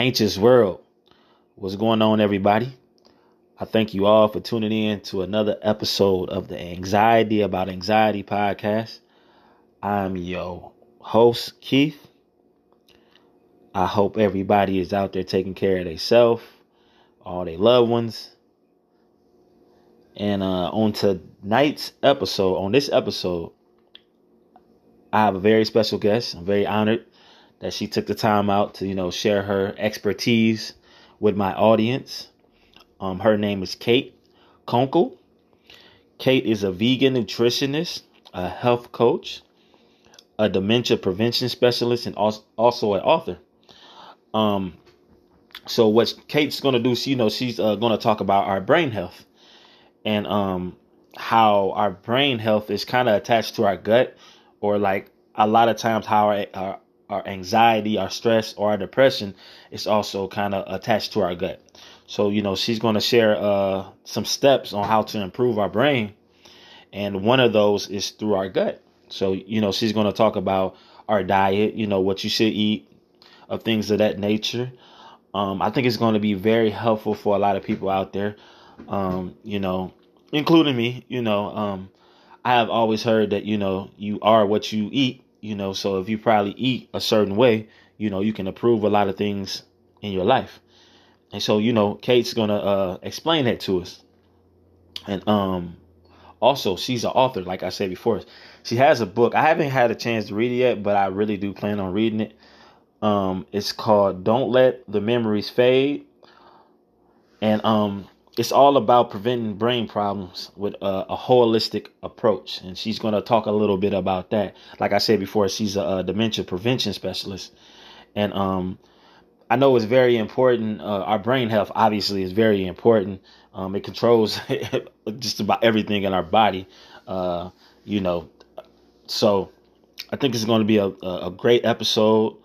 Anxious World. What's going on, everybody? I thank you all for tuning in to another episode of the Anxiety About Anxiety podcast. I'm your host, Keith. I hope everybody is out there taking care of themselves, all their loved ones. And uh, on tonight's episode, on this episode, I have a very special guest. I'm very honored that she took the time out to, you know, share her expertise with my audience. Um, her name is Kate Kunkel. Kate is a vegan nutritionist, a health coach, a dementia prevention specialist, and also an author. Um, so what Kate's gonna do, she, you know, she's uh, gonna talk about our brain health and um how our brain health is kind of attached to our gut, or like a lot of times how our, our our anxiety, our stress, or our depression is also kind of attached to our gut. So, you know, she's going to share uh, some steps on how to improve our brain. And one of those is through our gut. So, you know, she's going to talk about our diet, you know, what you should eat, of things of that nature. Um, I think it's going to be very helpful for a lot of people out there, um, you know, including me. You know, um, I have always heard that, you know, you are what you eat you know so if you probably eat a certain way you know you can improve a lot of things in your life. And so you know kate's gonna uh explain that to us. And um also she's an author like i said before. She has a book. I haven't had a chance to read it yet but i really do plan on reading it. Um it's called don't let the memories fade. And um it's all about preventing brain problems with a, a holistic approach. And she's going to talk a little bit about that. Like I said before, she's a, a dementia prevention specialist. And um, I know it's very important. Uh, our brain health, obviously, is very important. Um, it controls just about everything in our body, uh, you know. So I think it's going to be a, a great episode.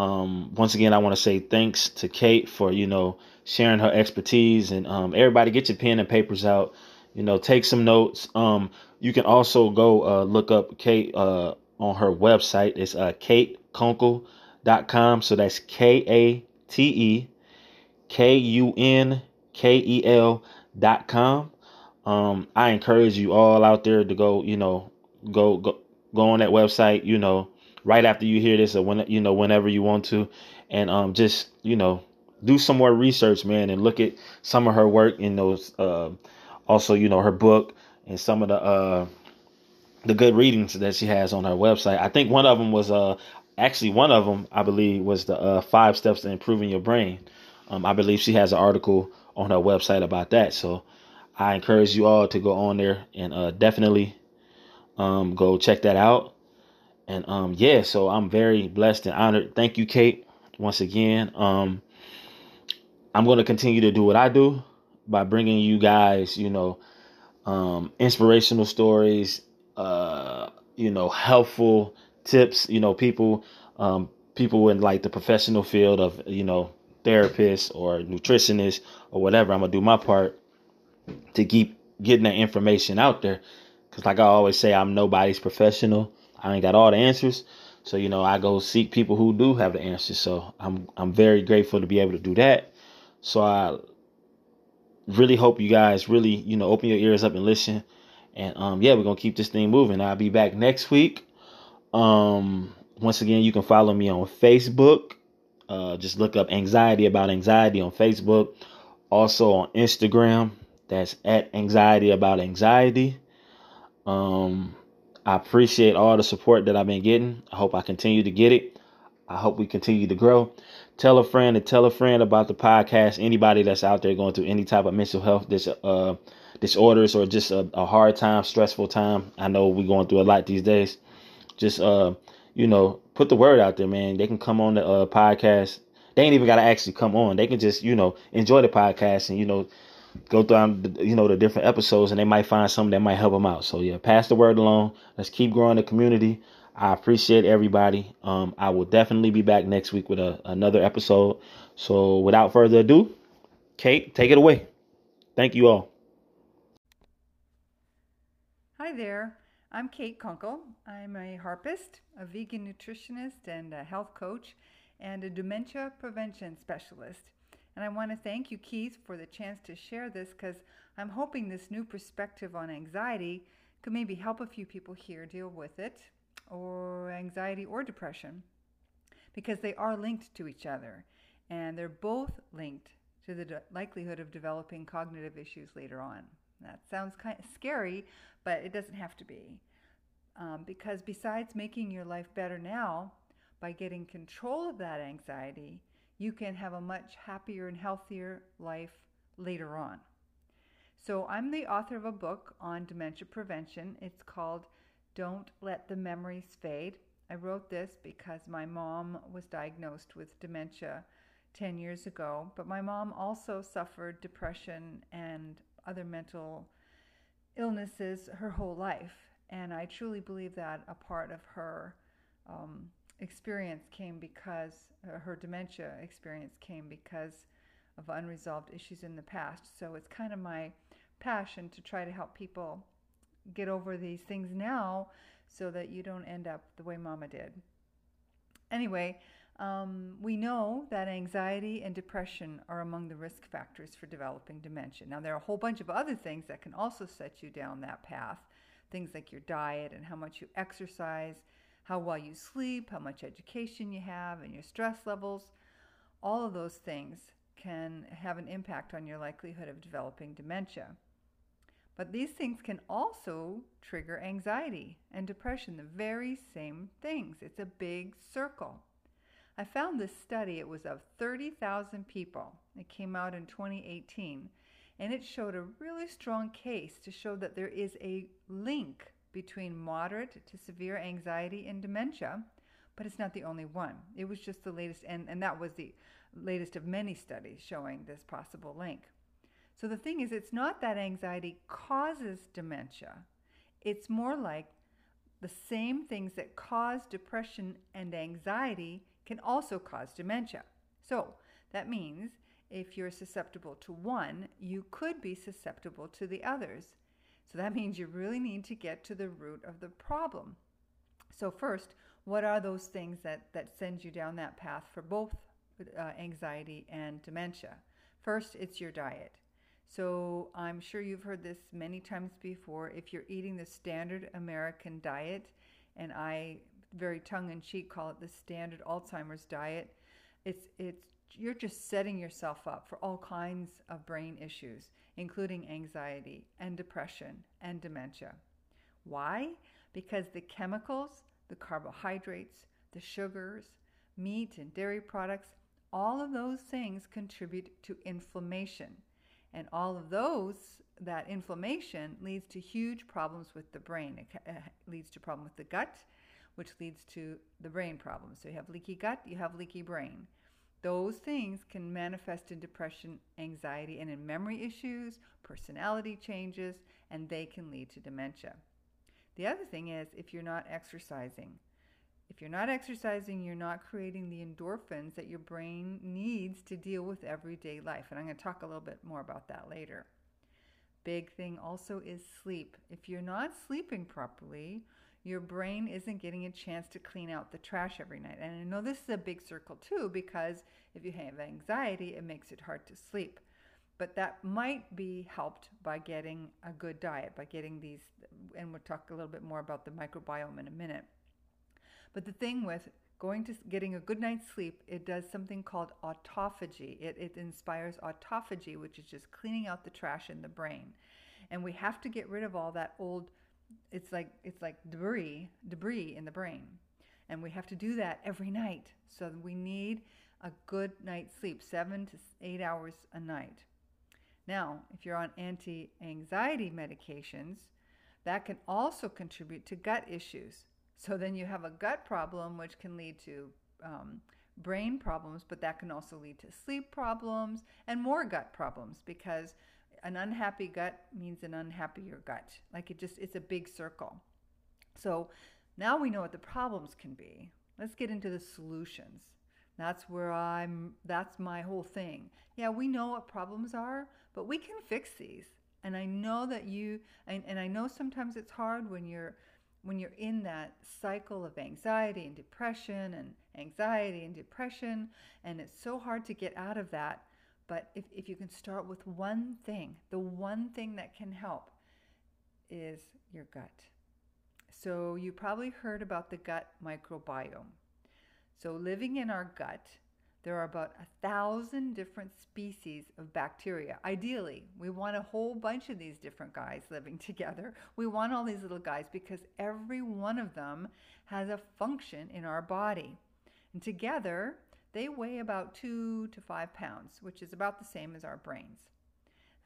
Um, once again, I want to say thanks to Kate for, you know, sharing her expertise. And um, everybody, get your pen and papers out. You know, take some notes. Um, you can also go uh, look up Kate uh, on her website. It's uh, katekunkel.com. So that's K A T E K U N K E L dot com. Um, I encourage you all out there to go, you know, go go go on that website, you know, right after you hear this or when you know whenever you want to, and um, just you know do some more research, man, and look at some of her work in those. Uh, also, you know, her book and some of the uh, the good readings that she has on her website. I think one of them was uh actually one of them I believe was the uh, five steps to improving your brain. Um, I believe she has an article on her website about that. So I encourage you all to go on there and uh, definitely um, go check that out. And um, yeah, so I'm very blessed and honored. Thank you, Kate, once again. Um, I'm going to continue to do what I do by bringing you guys, you know, um, inspirational stories, uh, you know, helpful tips, you know, people, um, people in like the professional field of, you know, therapists or nutritionists or whatever. I'm gonna do my part to keep getting that information out there. Cause like I always say, I'm nobody's professional. I ain't got all the answers. So, you know, I go seek people who do have the answers. So I'm, I'm very grateful to be able to do that. So I really hope you guys really, you know, open your ears up and listen. And um, yeah, we're gonna keep this thing moving. I'll be back next week. Um, once again, you can follow me on Facebook. Uh, just look up anxiety about anxiety on Facebook. Also on Instagram, that's at anxiety about anxiety. Um, I appreciate all the support that I've been getting. I hope I continue to get it. I hope we continue to grow tell a friend and tell a friend about the podcast. Anybody that's out there going through any type of mental health dis- uh, disorders or just a, a, hard time, stressful time. I know we're going through a lot these days. Just uh, you know, put the word out there, man. They can come on the uh, podcast. They ain't even got to actually come on. They can just you know enjoy the podcast and you know go through you know the different episodes and they might find something that might help them out. So yeah, pass the word along. Let's keep growing the community. I appreciate everybody. Um, I will definitely be back next week with a, another episode. So without further ado, Kate, take it away. Thank you all. Hi there. I'm Kate Kunkel. I'm a harpist, a vegan nutritionist, and a health coach, and a dementia prevention specialist. And I want to thank you, Keith, for the chance to share this because I'm hoping this new perspective on anxiety could maybe help a few people here deal with it, or anxiety or depression, because they are linked to each other, and they're both linked to the de- likelihood of developing cognitive issues later on. That sounds kind of scary, but it doesn't have to be. Um, because besides making your life better now by getting control of that anxiety, you can have a much happier and healthier life later on. So, I'm the author of a book on dementia prevention. It's called Don't Let the Memories Fade. I wrote this because my mom was diagnosed with dementia 10 years ago, but my mom also suffered depression and other mental illnesses her whole life. And I truly believe that a part of her um, experience came because uh, her dementia experience came because of unresolved issues in the past. So it's kind of my passion to try to help people get over these things now so that you don't end up the way mama did. Anyway, um, we know that anxiety and depression are among the risk factors for developing dementia. Now, there are a whole bunch of other things that can also set you down that path things like your diet and how much you exercise, how well you sleep, how much education you have, and your stress levels. All of those things can have an impact on your likelihood of developing dementia. But these things can also trigger anxiety and depression, the very same things. It's a big circle. I found this study, it was of 30,000 people. It came out in 2018, and it showed a really strong case to show that there is a link between moderate to severe anxiety and dementia, but it's not the only one. It was just the latest, and, and that was the latest of many studies showing this possible link. So the thing is, it's not that anxiety causes dementia, it's more like the same things that cause depression and anxiety can also cause dementia. So that means if you're susceptible to one, you could be susceptible to the others. So that means you really need to get to the root of the problem. So, first, what are those things that, that send you down that path for both uh, anxiety and dementia? First, it's your diet. So, I'm sure you've heard this many times before. If you're eating the standard American diet, and I very tongue in cheek call it the standard Alzheimer's diet. It's it's you're just setting yourself up for all kinds of brain issues, including anxiety and depression and dementia. Why? Because the chemicals, the carbohydrates, the sugars, meat and dairy products, all of those things contribute to inflammation. And all of those, that inflammation leads to huge problems with the brain. It uh, leads to problem with the gut, which leads to the brain problems. So you have leaky gut, you have leaky brain. Those things can manifest in depression, anxiety, and in memory issues, personality changes, and they can lead to dementia. The other thing is if you're not exercising. If you're not exercising, you're not creating the endorphins that your brain needs to deal with everyday life. And I'm going to talk a little bit more about that later. Big thing also is sleep. If you're not sleeping properly, your brain isn't getting a chance to clean out the trash every night. And I know this is a big circle too, because if you have anxiety, it makes it hard to sleep. But that might be helped by getting a good diet, by getting these, and we'll talk a little bit more about the microbiome in a minute. But the thing with going to getting a good night's sleep, it does something called autophagy. It, it inspires autophagy, which is just cleaning out the trash in the brain. And we have to get rid of all that old it's like it's like debris debris in the brain. And we have to do that every night. So we need a good night's sleep 7 to 8 hours a night. Now if you're on anti-anxiety medications that can also contribute to gut issues. So then you have a gut problem which can lead to um, brain problems but that can also lead to sleep problems and more gut problems because an unhappy gut means an unhappier gut. Like it just, it's a big circle. So now we know what the problems can be. Let's get into the solutions. That's where I'm, that's my whole thing. Yeah, we know what problems are, but we can fix these. And I know that you, and, and I know sometimes it's hard when you're when you're in that cycle of anxiety and depression and anxiety and depression, and it's so hard to get out of that. But if, if you can start with one thing, the one thing that can help is your gut. So, you probably heard about the gut microbiome. So, living in our gut, there are about a thousand different species of bacteria. Ideally, we want a whole bunch of these different guys living together. We want all these little guys because every one of them has a function in our body. And together, they weigh about two to five pounds, which is about the same as our brains.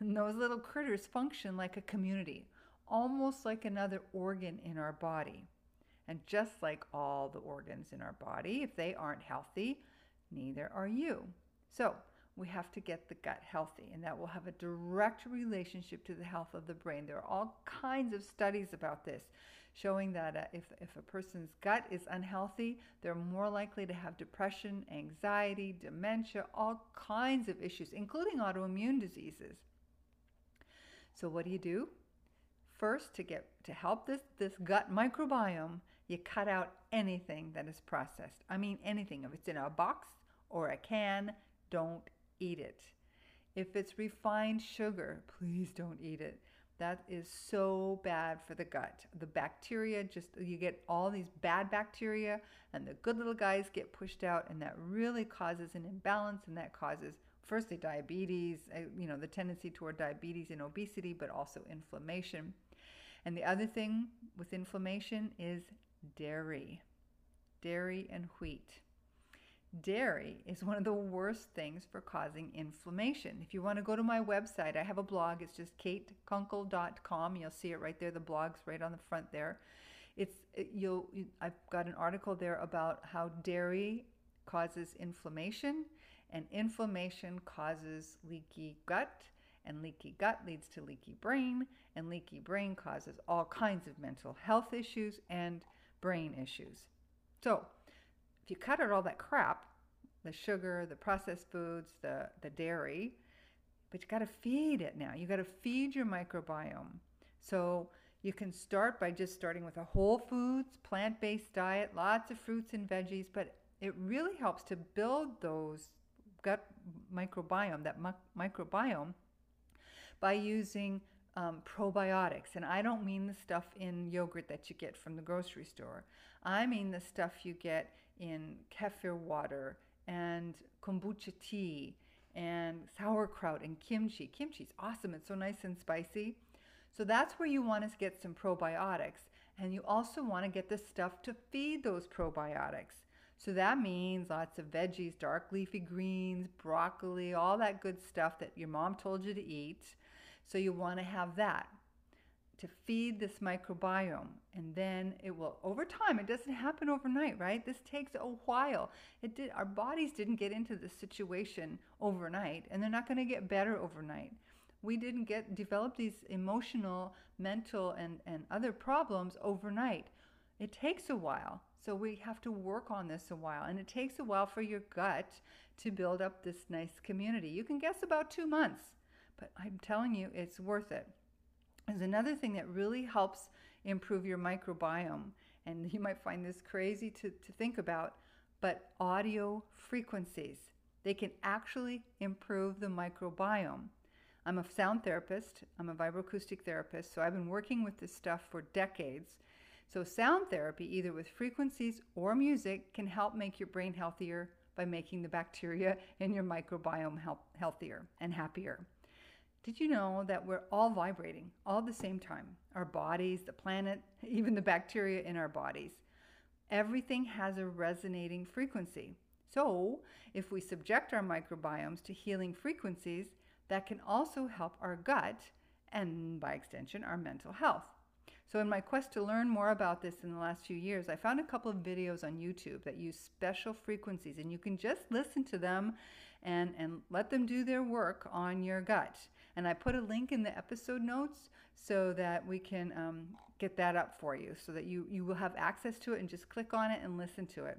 And those little critters function like a community, almost like another organ in our body. And just like all the organs in our body, if they aren't healthy, neither are you. So we have to get the gut healthy, and that will have a direct relationship to the health of the brain. There are all kinds of studies about this showing that uh, if, if a person's gut is unhealthy, they're more likely to have depression, anxiety, dementia, all kinds of issues, including autoimmune diseases. So, what do you do? First, to get to help this, this gut microbiome, you cut out anything that is processed. I mean, anything. If it's in a box or a can, don't eat it. If it's refined sugar, please don't eat it. That is so bad for the gut. The bacteria just, you get all these bad bacteria, and the good little guys get pushed out, and that really causes an imbalance, and that causes, firstly, diabetes, uh, you know, the tendency toward diabetes and obesity, but also inflammation. And the other thing with inflammation is dairy, dairy and wheat. Dairy is one of the worst things for causing inflammation. If you want to go to my website, I have a blog. It's just katekunkel.com. You'll see it right there. The blog's right on the front there. It's it, you'll. You, I've got an article there about how dairy causes inflammation, and inflammation causes leaky gut, and leaky gut leads to leaky brain, and leaky brain causes all kinds of mental health issues and brain issues. So, if you cut out all that crap, the sugar, the processed foods, the, the dairy, but you got to feed it now. You got to feed your microbiome. So, you can start by just starting with a whole foods, plant based diet, lots of fruits and veggies, but it really helps to build those gut microbiome, that microbiome, by using um, probiotics. And I don't mean the stuff in yogurt that you get from the grocery store. I mean the stuff you get in kefir water and kombucha tea and sauerkraut and kimchi. Kimchi's awesome. It's so nice and spicy. So that's where you want to get some probiotics. And you also want to get the stuff to feed those probiotics. So that means lots of veggies, dark leafy greens, broccoli, all that good stuff that your mom told you to eat. So you want to have that to feed this microbiome. And then it will over time it doesn't happen overnight right? This takes a while. It did our bodies didn't get into this situation overnight and they're not going to get better overnight. We didn't get develop these emotional mental and and other problems overnight. It takes a while so we have to work on this a while and it takes a while for your gut to build up this nice community. You can guess about 2 months but I'm telling you, it's worth it. There's another thing that really helps improve your microbiome, and you might find this crazy to, to think about, but audio frequencies. They can actually improve the microbiome. I'm a sound therapist, I'm a vibroacoustic therapist, so I've been working with this stuff for decades. So, sound therapy, either with frequencies or music, can help make your brain healthier by making the bacteria in your microbiome healthier and happier. Did you know that we're all vibrating all at the same time? Our bodies, the planet, even the bacteria in our bodies. Everything has a resonating frequency. So, if we subject our microbiomes to healing frequencies, that can also help our gut and, by extension, our mental health. So, in my quest to learn more about this in the last few years, I found a couple of videos on YouTube that use special frequencies, and you can just listen to them and, and let them do their work on your gut. And I put a link in the episode notes so that we can um, get that up for you so that you, you will have access to it and just click on it and listen to it.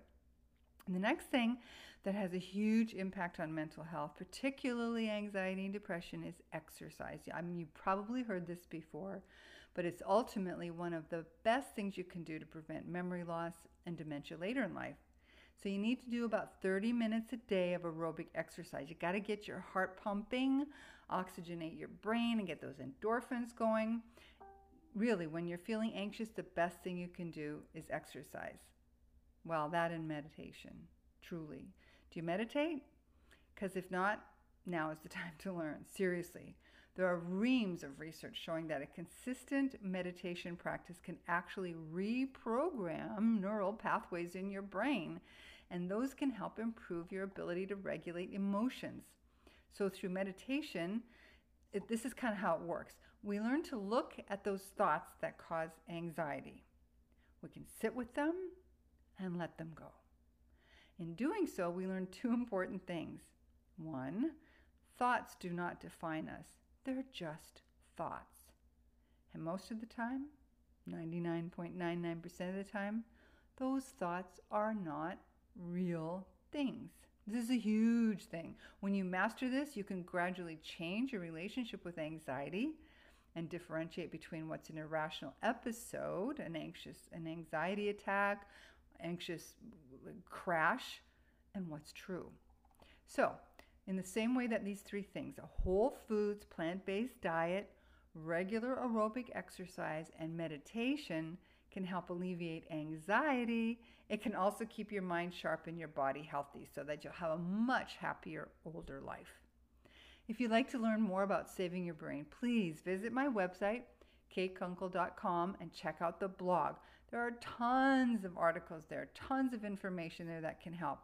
And the next thing that has a huge impact on mental health, particularly anxiety and depression, is exercise. I mean, you've probably heard this before, but it's ultimately one of the best things you can do to prevent memory loss and dementia later in life. So you need to do about 30 minutes a day of aerobic exercise. You got to get your heart pumping, oxygenate your brain, and get those endorphins going. Really, when you're feeling anxious, the best thing you can do is exercise. Well, that and meditation, truly. Do you meditate? Because if not, now is the time to learn. Seriously. There are reams of research showing that a consistent meditation practice can actually reprogram neural pathways in your brain, and those can help improve your ability to regulate emotions. So, through meditation, it, this is kind of how it works. We learn to look at those thoughts that cause anxiety. We can sit with them and let them go. In doing so, we learn two important things. One, thoughts do not define us, they're just thoughts. And most of the time, 99.99% of the time, those thoughts are not real things. This is a huge thing. When you master this, you can gradually change your relationship with anxiety and differentiate between what's an irrational episode, an anxious an anxiety attack, anxious crash, and what's true. So, in the same way that these three things a whole foods, plant based diet, regular aerobic exercise, and meditation can help alleviate anxiety, it can also keep your mind sharp and your body healthy so that you'll have a much happier older life. If you'd like to learn more about saving your brain, please visit my website, katekunkel.com, and check out the blog. There are tons of articles there, tons of information there that can help.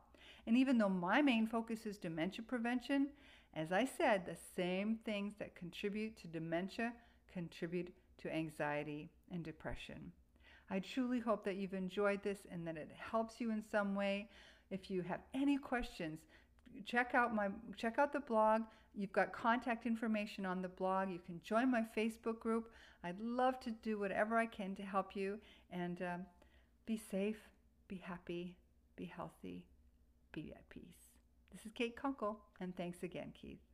And even though my main focus is dementia prevention, as I said, the same things that contribute to dementia contribute to anxiety and depression. I truly hope that you've enjoyed this and that it helps you in some way. If you have any questions, check out my check out the blog. You've got contact information on the blog. You can join my Facebook group. I'd love to do whatever I can to help you and um, be safe, be happy, be healthy, be at peace. This is Kate Kunkel, and thanks again, Keith.